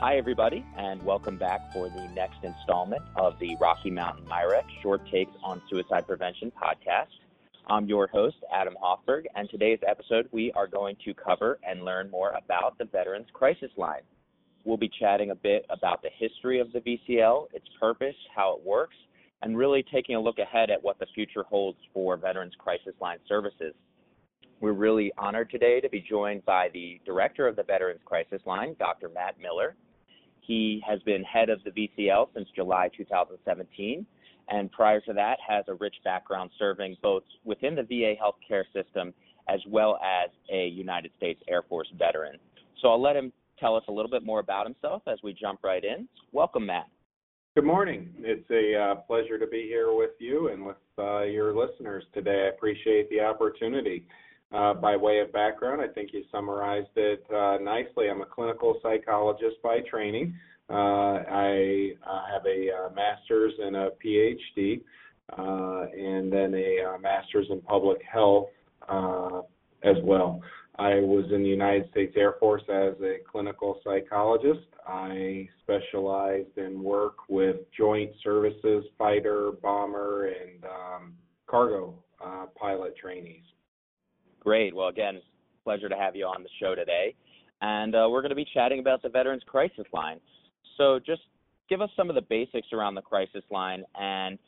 Hi, everybody, and welcome back for the next installment of the Rocky Mountain MIRECC Short Takes on Suicide Prevention podcast. I'm your host, Adam Hoffberg, and today's episode we are going to cover and learn more about the Veterans Crisis Line. We'll be chatting a bit about the history of the VCL, its purpose, how it works, and really taking a look ahead at what the future holds for Veterans Crisis Line services. We're really honored today to be joined by the director of the Veterans Crisis Line, Dr. Matt Miller. He has been head of the VCL since July 2017, and prior to that has a rich background serving both within the VA healthcare system as well as a United States Air Force veteran. So I'll let him tell us a little bit more about himself as we jump right in. Welcome, Matt. Good morning. It's a uh, pleasure to be here with you and with uh, your listeners today. I appreciate the opportunity. Uh, by way of background, I think you summarized it uh, nicely. I'm a clinical psychologist by training. Uh, I have a uh, master's and a PhD, uh, and then a uh, master's in public health as well. I was in the United States Air Force as a clinical psychologist. I specialized in work with joint services, fighter, bomber, and um, cargo pilot trainees. Great. Well, again, pleasure to have you on the show today. And uh, we're going to be chatting about the Veterans Crisis Line. So just give us some of the basics around the crisis line and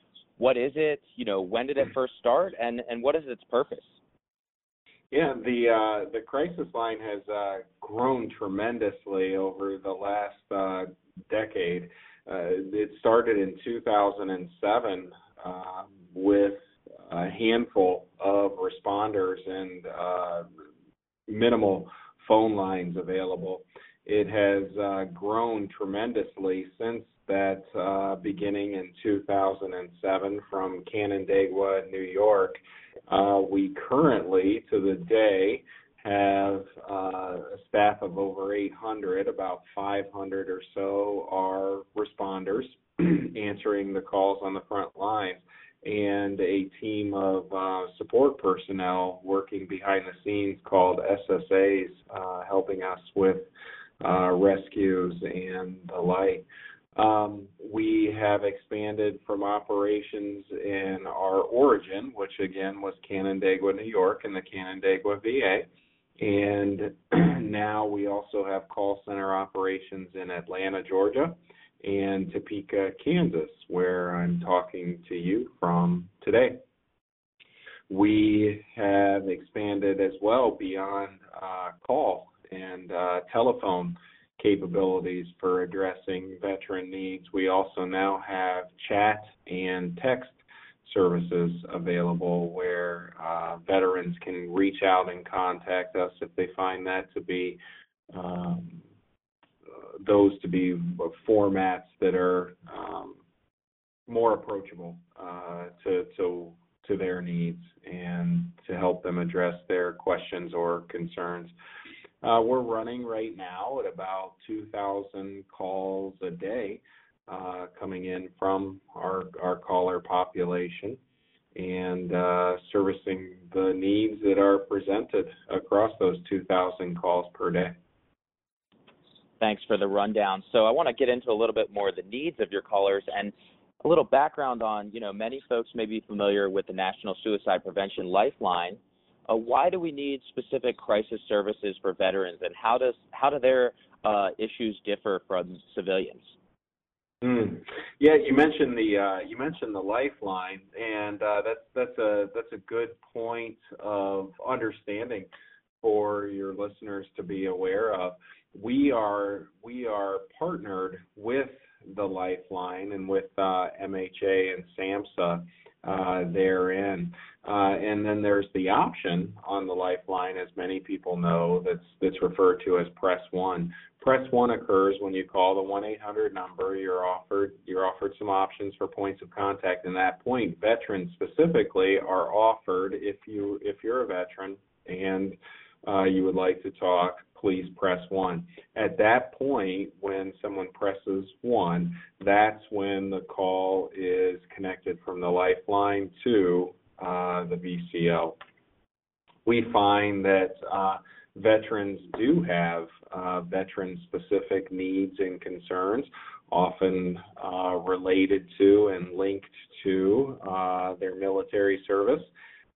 what is it? You know, when did it first start, and and what is its purpose? Yeah, the uh, the crisis line has uh, grown tremendously over the last uh, decade. Uh, it started in 2007 um, with a handful of responders and uh, minimal phone lines available. It has uh, grown tremendously since that uh, beginning in 2007 from Canandaigua, New York. Uh, we currently, to the day, have uh, a staff of over 800. About 500 or so are responders answering the calls on the front lines and a team of uh, support personnel working behind the scenes called SSAs, uh, helping us with uh, rescues and the like. Um, we have expanded from operations in our origin, which again was Canandaigua, New York, and the Canandaigua VA. And now we also have call center operations in Atlanta, Georgia, and Topeka, Kansas, where I'm talking to you from today. We have expanded as well beyond uh, call and uh, telephone capabilities for addressing veteran needs. We also now have chat and text services available where uh, veterans can reach out and contact us if they find that to be um, those to be formats that are um, more approachable uh, to, to to their needs and to help them address their questions or concerns. Uh, we're running right now at about 2,000 calls a day uh, coming in from our, our caller population and uh, servicing the needs that are presented across those 2,000 calls per day. Thanks for the rundown. So I want to get into a little bit more of the needs of your callers and a little background on, you know, many folks may be familiar with the National Suicide Prevention Lifeline. Uh, why do we need specific crisis services for veterans, and how does how do their uh, issues differ from civilians? Mm. Yeah, you mentioned the uh, you mentioned the lifeline, and uh, that's that's a that's a good point of understanding for your listeners to be aware of we are we are partnered with the Lifeline and with uh, MHA and SAMHSA uh, therein. Uh, and then there's the option on the Lifeline, as many people know, that's that's referred to as Press One. Press One occurs when you call the 1-800 number. You're offered you're offered some options for points of contact. And that point, veterans specifically are offered if you if you're a veteran and uh, you would like to talk please press one. At that point, when someone presses one, that's when the call is connected from the lifeline to uh, the VCL. We find that uh, veterans do have uh, veteran specific needs and concerns, often uh, related to and linked to uh, their military service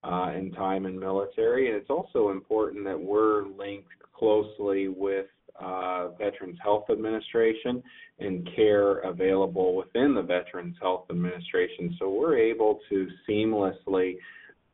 uh, and time in military. And it's also important that we're linked closely with uh, Veterans Health Administration and care available within the Veterans Health Administration. So we're able to seamlessly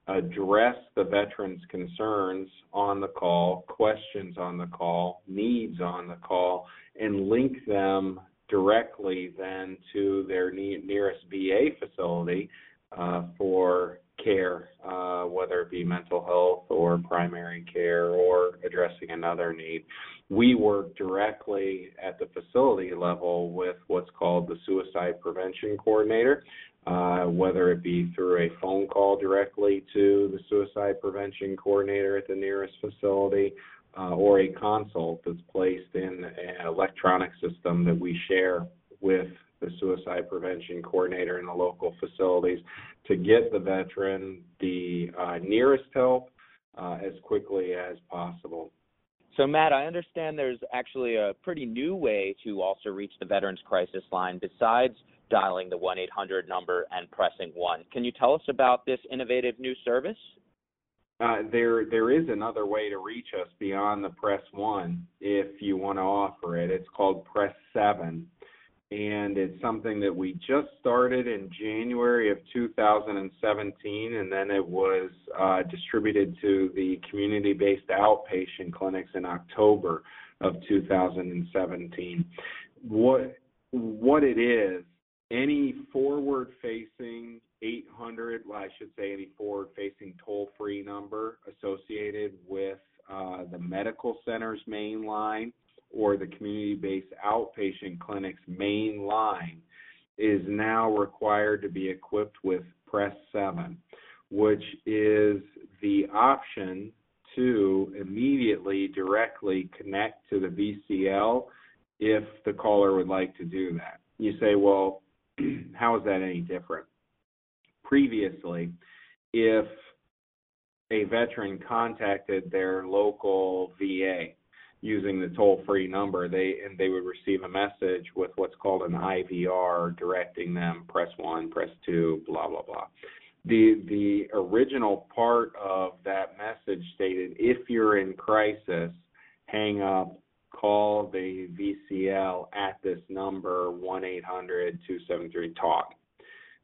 address the veterans' concerns on the call, questions on the call, needs on the call, and link them directly then to their nearest VA facility uh, for care, uh, whether it be mental health or primary care or addressing another need. We work directly at the facility level with what's called the Suicide Prevention Coordinator, uh, whether it be through a phone call directly to the Suicide Prevention Coordinator at the nearest facility. Uh, or a consult that's placed in an electronic system that we share with the suicide prevention coordinator in the local facilities to get the veteran the uh, nearest help uh, as quickly as possible. So, Matt, I understand there's actually a pretty new way to also reach the Veterans Crisis Line besides dialing the 1 800 number and pressing 1. Can you tell us about this innovative new service? Uh, there, there is another way to reach us beyond the press one if you want to offer it. It's called press seven and it's something that we just started in January of 2017, and then it was uh, distributed to the community-based outpatient clinics in October of 2017. What what it is, any forward-facing 800, well, I should say any forward-facing toll-free number associated with uh, the medical center's main line or the community-based outpatient clinic's main line is now required to be equipped with Press 7, which is the option to immediately directly connect to the VCL if the caller would like to do that. You say, well, how is that any different? Previously, if a veteran contacted their local VA using the toll-free number, they and they would receive a message with what's called an IVR directing them press one, press two, blah blah blah. The the original part of that message stated if you're in crisis, hang up, call the VCL at this number 1-800-273-TALK.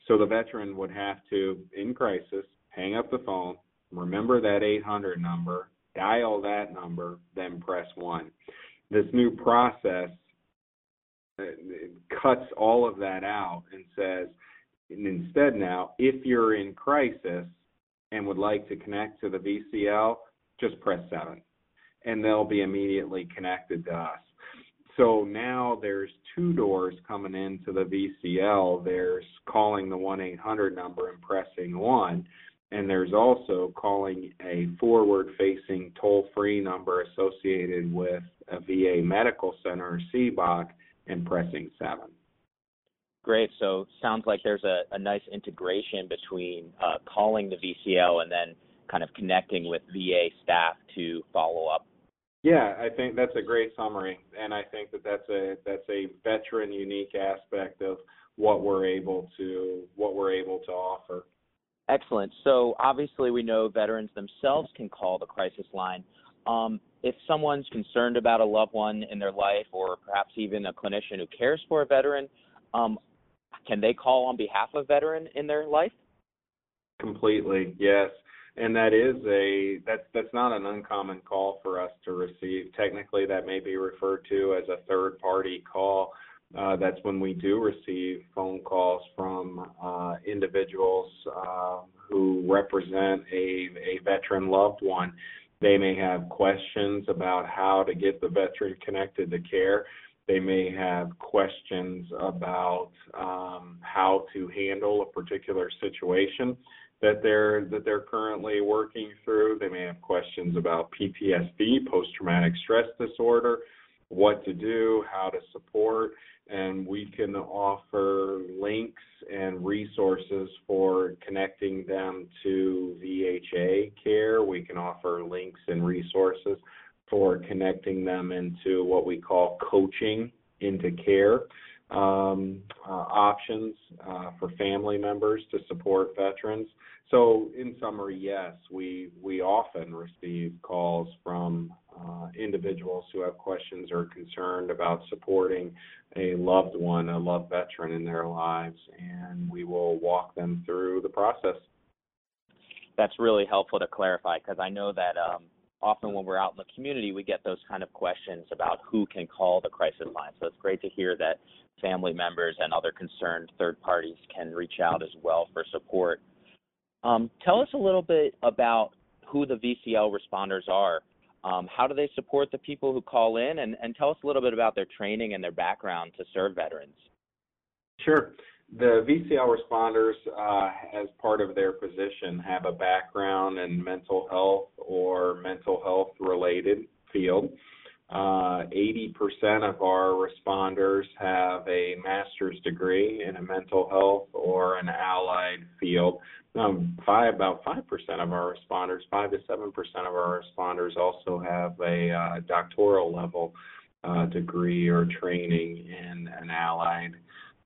So the veteran would have to in crisis hang up the phone, remember that 800 number, dial that number, then press 1. This new process uh, cuts all of that out and says, instead now, if you're in crisis and would like to connect to the VCL, just press 7 and they'll be immediately connected to us. So now there's two doors coming into the VCL. There's calling the 1 800 number and pressing 1 and there's also calling a forward facing toll free number associated with a VA medical center or CBOC and pressing 7. Great. So sounds like there's a, a nice integration between uh, calling the VCL and then kind of connecting with VA staff to follow up. Yeah, I think that's a great summary, and I think that that's a that's a veteran unique aspect of what we're able to what we're able to offer. Excellent. So obviously, we know veterans themselves can call the crisis line. Um, if someone's concerned about a loved one in their life, or perhaps even a clinician who cares for a veteran, um, can they call on behalf of a veteran in their life? Completely, yes. And that is a that's that's not an uncommon call for us to receive. Technically, that may be referred to as a third party call. Uh, that's when we do receive phone calls from uh, individuals uh, who represent a, a veteran loved one. They may have questions about how to get the veteran connected to care. They may have questions about um, how to handle a particular situation that they're that they're currently working through. They may have questions about PTSD, post traumatic stress disorder, what to do, how to support and we can offer links and resources for connecting them to VHA care. We can offer links and resources for connecting them into what we call coaching into care um, uh, options uh, for family members to support veterans. So, in summary, yes, we we often receive calls from uh, individuals who have questions or concerned about supporting a loved one, a loved veteran in their lives, and we will walk them through the process. That's really helpful to clarify because I know that um, often when we're out in the community, we get those kind of questions about who can call the crisis line. So it's great to hear that family members and other concerned third parties can reach out as well for support. Um, tell us a little bit about who the VCL responders are. Um, how do they support the people who call in? And, and tell us a little bit about their training and their background to serve veterans. Sure. The VCL responders, uh, as part of their position, have a background in mental health or mental health related field. Uh, 80% of our responders have a master's degree in a mental health or an allied field. Um, five, about 5% of our responders, 5 to 7% of our responders also have a uh, doctoral level uh, degree or training in an allied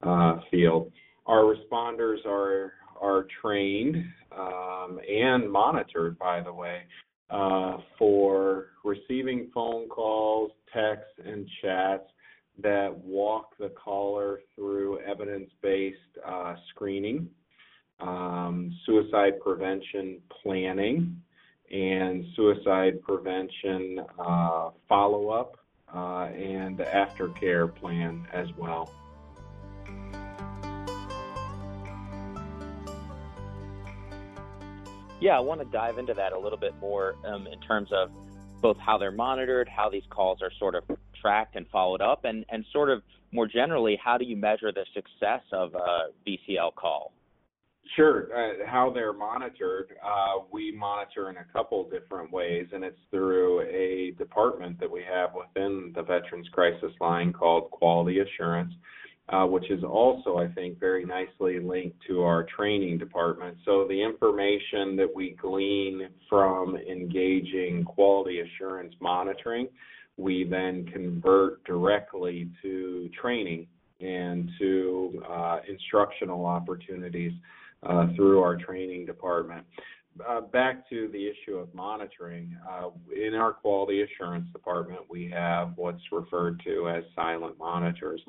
uh, field. Our responders are are trained um, and monitored, by the way, uh, for receiving phone calls, texts, and chats that walk the caller through evidence-based uh, screening, um, suicide prevention planning, and suicide prevention uh, follow-up uh, and aftercare plan as well. Yeah, I want to dive into that a little bit more um, in terms of both how they're monitored, how these calls are sort of tracked and followed up, and, and sort of more generally, how do you measure the success of a VCL call? Sure. Uh, how they're monitored, uh, we monitor in a couple different ways, and it's through a department that we have within the Veterans Crisis Line called Quality Assurance uh, which is also, I think, very nicely linked to our training department. So the information that we glean from engaging quality assurance monitoring, we then convert directly to training and to uh, instructional opportunities uh, through our training department. Uh, back to the issue of monitoring, uh, in our quality assurance department, we have what's referred to as silent monitors.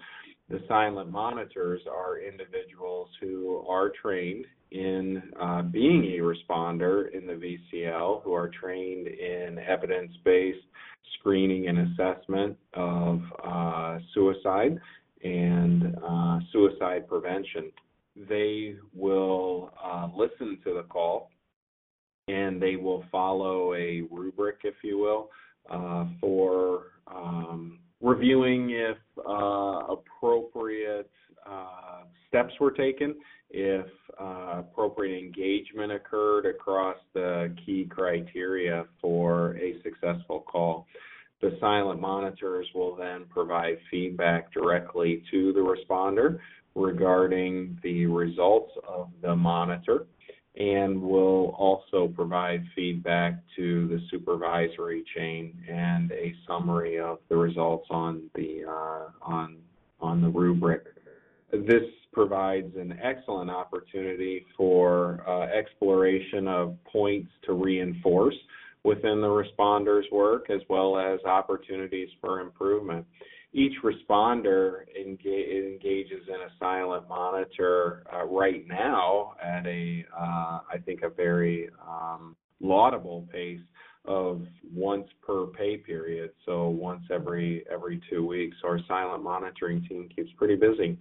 The silent monitors are individuals who are trained in uh, being a responder in the VCL, who are trained in evidence based screening and assessment of uh, suicide and uh, suicide prevention. They will uh, listen to the call and they will follow a rubric, if you will, uh, for um, reviewing if uh, appropriate uh, steps were taken, if uh, appropriate engagement occurred across the key criteria for a successful call. The silent monitors will then provide feedback directly to the responder regarding the results of the monitor and will also provide feedback to the supervisory chain and a summary of the results on the uh, on on the rubric. This provides an excellent opportunity for uh, exploration of points to reinforce within the responder's work as well as opportunities for improvement each responder engage, engages in a silent monitor uh, right now at a, uh, I think, a very um, laudable pace of once per pay period, so once every every two weeks. Our silent monitoring team keeps pretty busy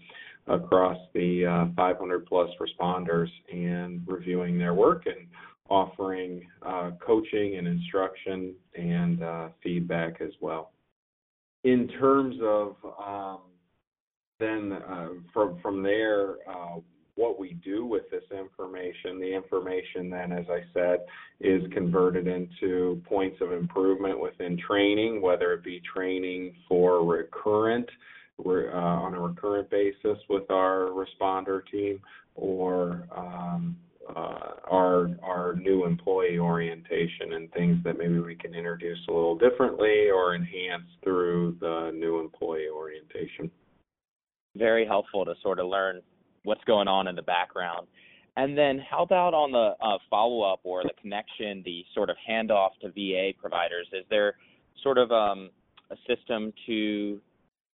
across the uh, 500 plus responders and reviewing their work and offering uh, coaching and instruction and uh, feedback as well in terms of um, then uh, from from there, uh, what we do with this information, the information then, as I said, is converted into points of improvement within training, whether it be training for recurrent uh, on a recurrent basis with our responder team, or um, uh, our our new employee orientation and things that maybe we can introduce a little differently or enhance through the new employee orientation. Very helpful to sort of learn what's going on in the background. And then how about on the uh, follow-up or the connection, the sort of handoff to VA providers? Is there sort of um, a system to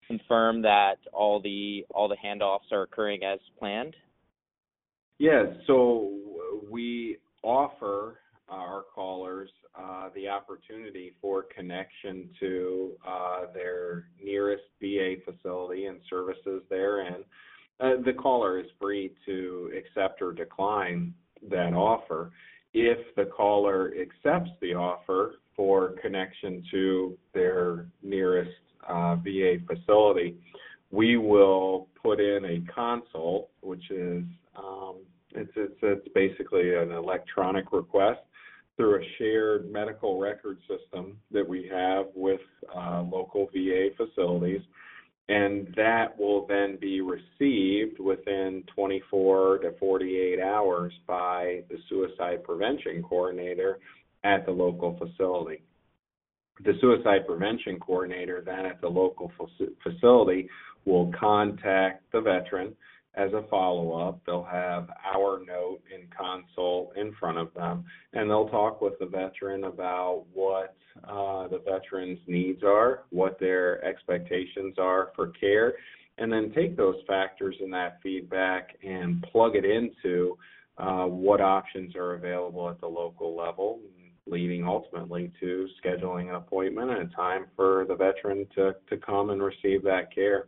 confirm that all the all the handoffs are occurring as planned? Yes. So we offer our callers uh, the opportunity for connection to uh, their nearest VA facility and services therein. Uh, the caller is free to accept or decline that offer. If the caller accepts the offer for connection to their nearest uh, VA facility, we will put in a consult, which is um, it's, it's it's basically an electronic request through a shared medical record system that we have with uh, local VA facilities, and that will then be received within 24 to 48 hours by the suicide prevention coordinator at the local facility the suicide prevention coordinator then at the local facility will contact the veteran as a follow-up. They'll have our note in consult in front of them, and they'll talk with the veteran about what uh, the veteran's needs are, what their expectations are for care, and then take those factors and that feedback and plug it into uh, what options are available at the local level leading ultimately to scheduling an appointment and a time for the veteran to, to come and receive that care.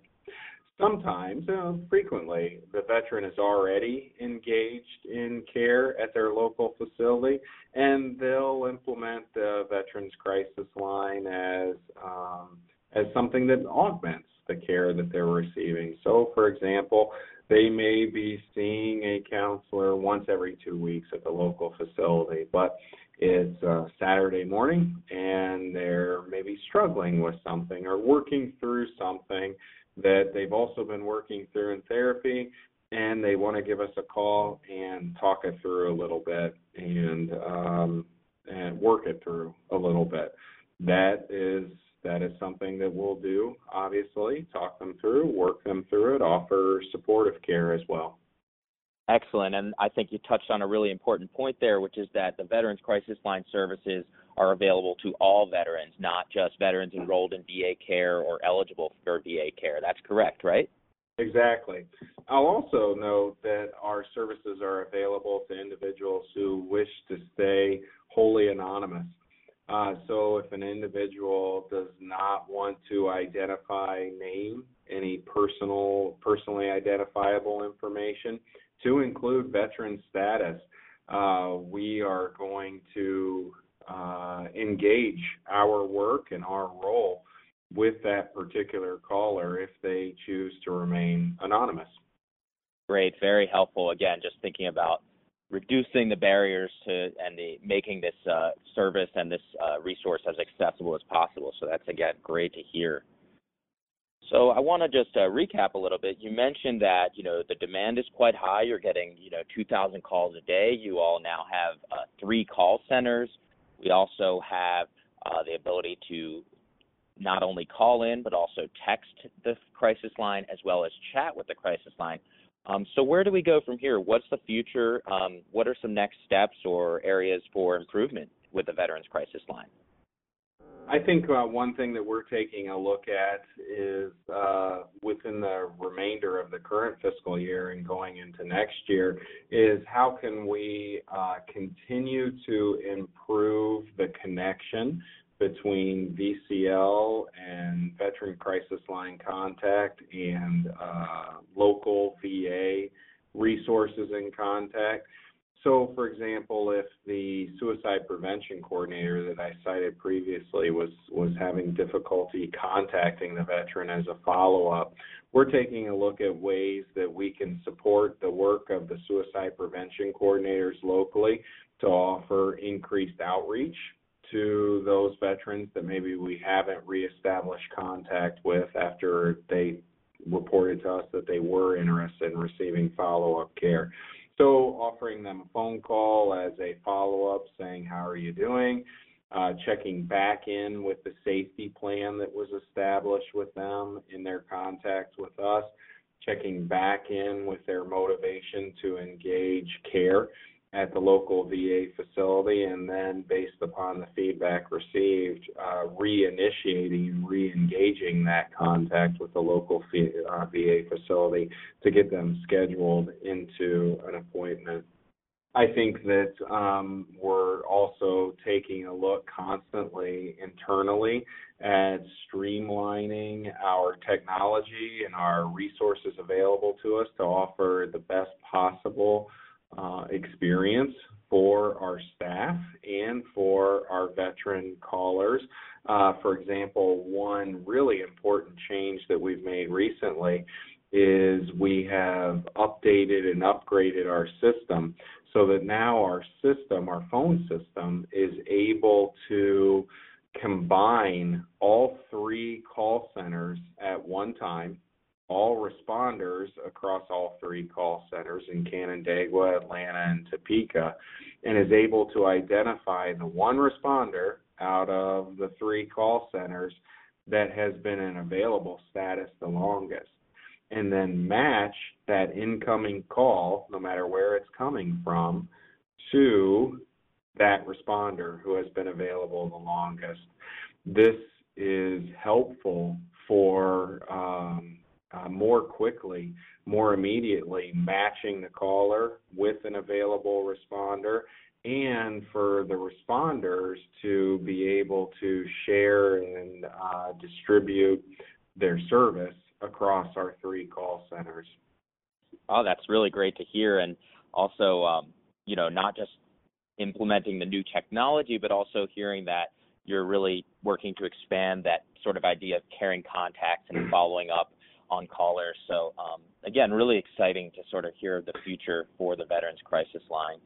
Sometimes, uh, frequently, the veteran is already engaged in care at their local facility, and they'll implement the Veterans Crisis Line as um, as something that augments the care that they're receiving. So, for example, they may be seeing a counselor once every two weeks at the local facility, but it's a Saturday morning and they're maybe struggling with something or working through something that they've also been working through in therapy and they want to give us a call and talk it through a little bit and um, and work it through a little bit. That is that is something that we'll do. Obviously, talk them through, work them through it, offer supportive care as well. Excellent. And I think you touched on a really important point there, which is that the Veterans Crisis Line services are available to all veterans, not just veterans enrolled in VA care or eligible for VA care. That's correct, right? Exactly. I'll also note that our services are available to individuals who wish to stay wholly anonymous. Uh, so if an individual does not want to identify name, any personal, personally identifiable information, to include veteran status, uh, we are going to uh, engage our work and our role with that particular caller if they choose to remain anonymous. Great, very helpful. Again, just thinking about reducing the barriers to and the making this uh, service and this uh, resource as accessible as possible. So that's again great to hear. So I want to just uh, recap a little bit. You mentioned that you know the demand is quite high. You're getting you know 2,000 calls a day. You all now have uh, three call centers. We also have uh, the ability to not only call in but also text the crisis line as well as chat with the crisis line. Um, so where do we go from here? What's the future? Um, what are some next steps or areas for improvement with the Veterans Crisis Line? I think uh, one thing that we're taking a look at is uh, within the remainder of the current fiscal year and going into next year is how can we uh, continue to improve the connection between VCL and Veteran Crisis Line contact and uh, local VA resources and contact so, for example, if the suicide prevention coordinator that I cited previously was was having difficulty contacting the veteran as a follow-up, we're taking a look at ways that we can support the work of the suicide prevention coordinators locally to offer increased outreach to those veterans that maybe we haven't reestablished contact with after they reported to us that they were interested in receiving follow-up care. So offering them a phone call as a follow-up, saying, "How are you doing?" Uh, checking back in with the safety plan that was established with them in their contact with us, checking back in with their motivation to engage care at the local VA facility, and then based upon the feedback received, uh, reinitiating and re-engaging that contact with the local uh, VA facility to get them scheduled into an appointment. I think that um, we're also taking a look constantly internally at streamlining our technology and our resources available to us to offer the best possible uh, experience for our staff and for our veteran callers. Uh, for example, one really important change that we've made recently is we have updated and upgraded our system so that now our system, our phone system, is able to combine all three call centers at one time all responders across all three call centers in Canandaigua, Atlanta, and Topeka, and is able to identify the one responder out of the three call centers that has been in available status the longest, and then match that incoming call, no matter where it's coming from, to that responder who has been available the longest. This is helpful for um, uh, more quickly, more immediately, matching the caller with an available responder, and for the responders to be able to share and uh, distribute their service across our three call centers. Oh, that's really great to hear, and also, um, you know, not just implementing the new technology, but also hearing that you're really working to expand that sort of idea of caring contacts and following up on callers. So um, again, really exciting to sort of hear the future for the Veterans Crisis Line.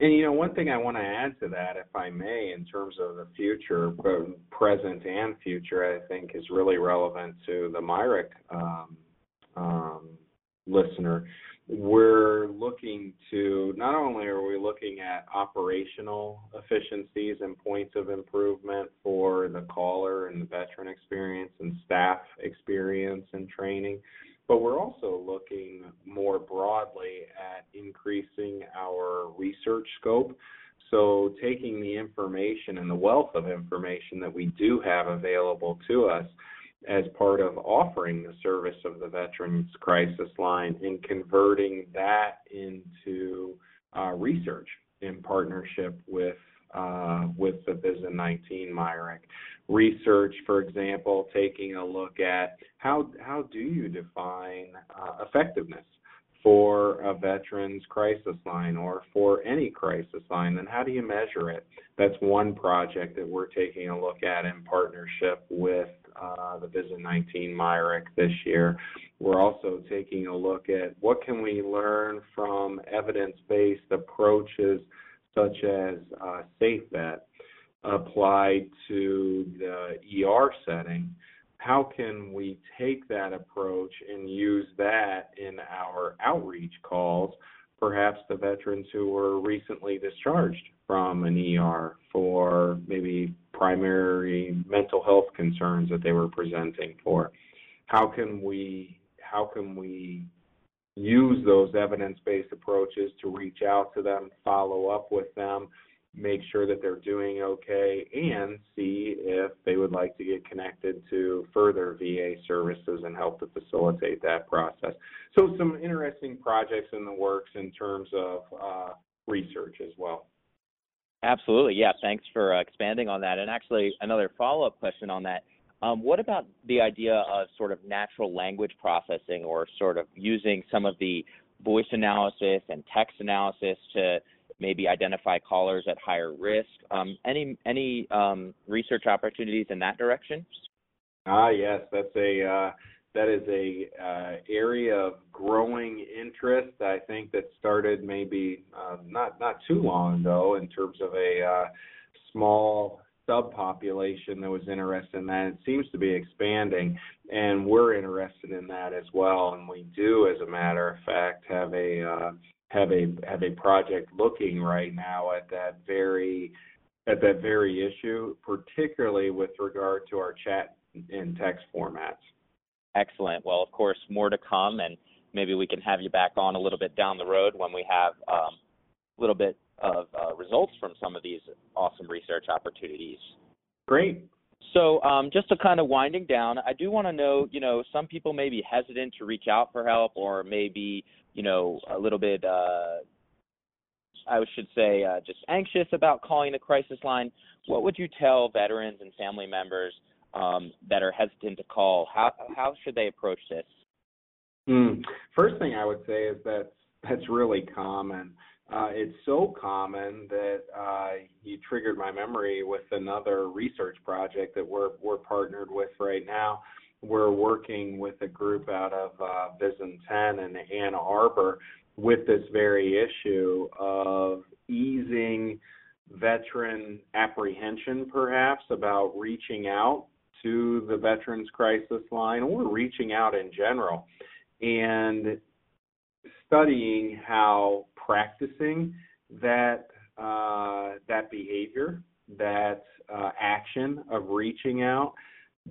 And you know, one thing I want to add to that, if I may, in terms of the future, present and future, I think is really relevant to the MIRECC um, um, listener we're looking to not only are we looking at operational efficiencies and points of improvement for the caller and the veteran experience and staff experience and training, but we're also looking more broadly at increasing our research scope. So, taking the information and the wealth of information that we do have available to us as part of offering the service of the Veterans Crisis Line and converting that into uh, research in partnership with uh, with the VISN 19 MIRECC Research, for example, taking a look at how how do you define uh, effectiveness for a veterans crisis line or for any crisis line, and how do you measure it? That's one project that we're taking a look at in partnership with uh, the VISN 19 MIRECC this year. We're also taking a look at what can we learn from evidence-based approaches such as uh, SafeVet applied to the ER setting. How can we take that approach and use that in our outreach calls, perhaps the veterans who were recently discharged from an ER for maybe primary mental health concerns that they were presenting for. How can we how can we use those evidence-based approaches to reach out to them, follow up with them, make sure that they're doing okay, and see if they would like to get connected to further VA services and help to facilitate that process. So some interesting projects in the works in terms of uh, research as well. Absolutely. Yeah. Thanks for uh, expanding on that. And actually, another follow up question on that. Um, what about the idea of sort of natural language processing or sort of using some of the voice analysis and text analysis to maybe identify callers at higher risk? Um, any any um, research opportunities in that direction? Ah, yes, that's a uh, that is a uh, area of growing interest. I think that started maybe uh, not not too long ago in terms of a uh, small subpopulation that was interested in that. It seems to be expanding, and we're interested in that as well. And we do, as a matter of fact, have a uh, have a have a project looking right now at that very at that very issue, particularly with regard to our chat and text formats. Excellent. Well, of course, more to come, and maybe we can have you back on a little bit down the road when we have um, a little bit of uh, results from some of these awesome research opportunities. Great. So, um, just to kind of winding down, I do want to know, you know, some people may be hesitant to reach out for help, or maybe, you know, a little bit, uh, I should say, uh, just anxious about calling the crisis line. What would you tell veterans and family members um, that are hesitant to call? How how should they approach this? Mm. First thing I would say is that that's really common. Uh, it's so common that uh, you triggered my memory with another research project that we're we're partnered with right now. We're working with a group out of uh, 10 in Ann Arbor with this very issue of easing veteran apprehension, perhaps about reaching out to the Veterans Crisis Line or reaching out in general, and studying how practicing that uh, that behavior, that uh, action of reaching out,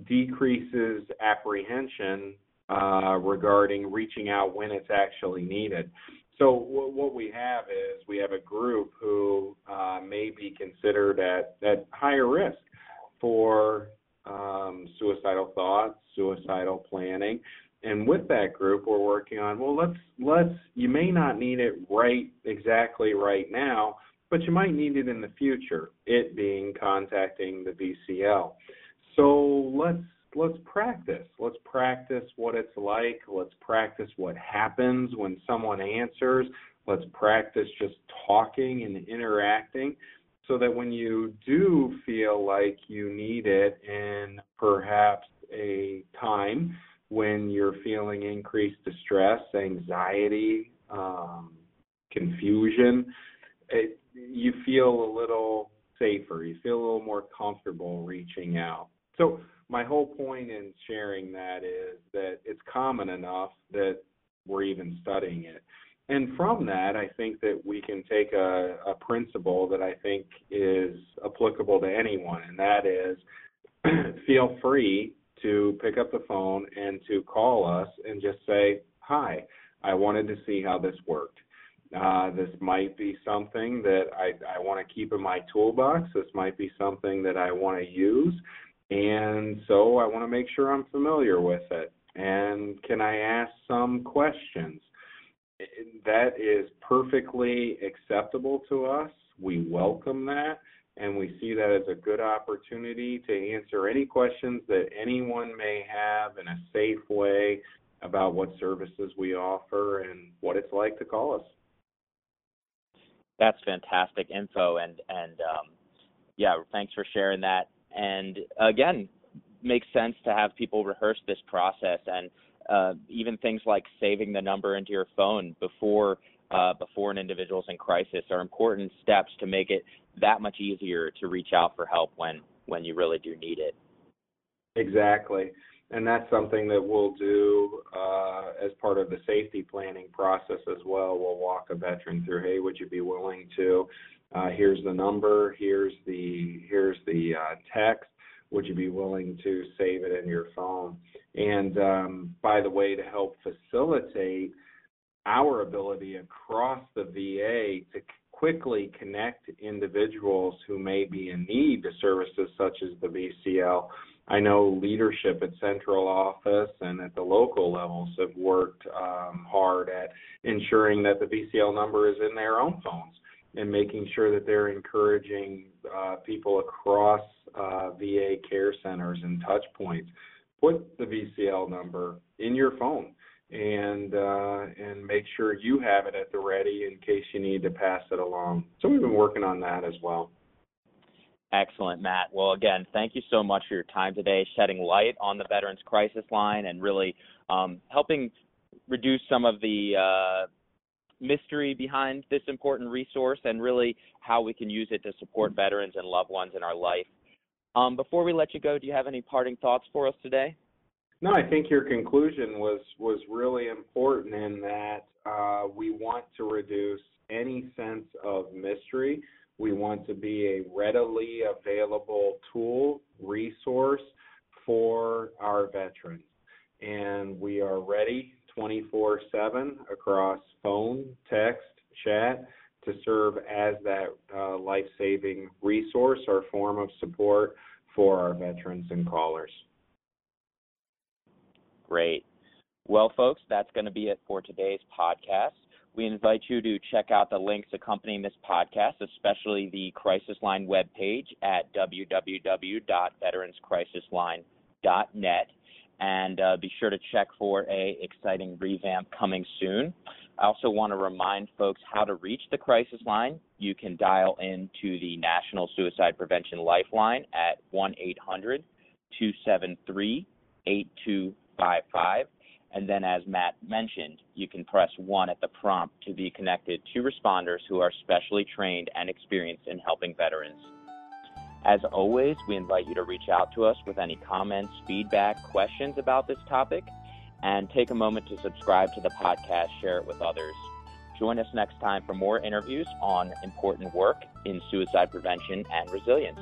decreases apprehension uh, regarding reaching out when it's actually needed. So w- what we have is we have a group who uh, may be considered at, at higher risk for um, suicidal thoughts, suicidal planning, and with that group we're working on well let's let's you may not need it right exactly right now but you might need it in the future it being contacting the VCL so let's let's practice let's practice what it's like let's practice what happens when someone answers let's practice just talking and interacting so that when you do feel like you need it in perhaps a time when you're feeling increased distress, anxiety, um, confusion, it, you feel a little safer. You feel a little more comfortable reaching out. So, my whole point in sharing that is that it's common enough that we're even studying it. And from that, I think that we can take a, a principle that I think is applicable to anyone, and that is feel free to pick up the phone and to call us and just say, Hi, I wanted to see how this worked. Uh, this might be something that I, I want to keep in my toolbox. This might be something that I want to use. And so I want to make sure I'm familiar with it. And can I ask some questions? That is perfectly acceptable to us. We welcome that and we see that as a good opportunity to answer any questions that anyone may have in a safe way about what services we offer and what it's like to call us. That's fantastic info, and and um, yeah, thanks for sharing that. And again, makes sense to have people rehearse this process, and uh, even things like saving the number into your phone before uh, before an individual's in crisis are important steps to make it that much easier to reach out for help when when you really do need it. Exactly. And that's something that we'll do uh, as part of the safety planning process as well. We'll walk a veteran through, hey, would you be willing to? Uh, here's the number. Here's the here's the uh, text. Would you be willing to save it in your phone? And um, by the way, to help facilitate our ability across the VA to quickly connect individuals who may be in need to services such as the VCL. I know leadership at central office and at the local levels have worked um, hard at ensuring that the VCL number is in their own phones and making sure that they're encouraging uh, people across uh, VA care centers and touch points. Put the VCL number in your phone and uh, and make sure you have it at the ready in case you need to pass it along. So we've been working on that as well. Excellent, Matt. Well, again, thank you so much for your time today, shedding light on the Veterans Crisis Line and really um, helping reduce some of the uh, mystery behind this important resource and really how we can use it to support veterans and loved ones in our life. Um, before we let you go, do you have any parting thoughts for us today? No, I think your conclusion was was really important in that uh, we want to reduce any sense of mystery. We want to be a readily available tool, resource for our veterans. And we are ready 24 7 across phone, text, chat to serve as that uh, life saving resource or form of support for our veterans and callers. Great. Well, folks, that's going to be it for today's podcast. We invite you to check out the links accompanying this podcast, especially the Crisis Line webpage at www.veteranscrisisline.net. And uh, be sure to check for a exciting revamp coming soon. I also want to remind folks how to reach the crisis line. You can dial into the National Suicide Prevention Lifeline at 1 800 273 8255. And then, as Matt mentioned, you can press 1 at the prompt to be connected to responders who are specially trained and experienced in helping veterans. As always, we invite you to reach out to us with any comments, feedback, questions about this topic, and take a moment to subscribe to the podcast, share it with others. Join us next time for more interviews on important work in suicide prevention and resilience.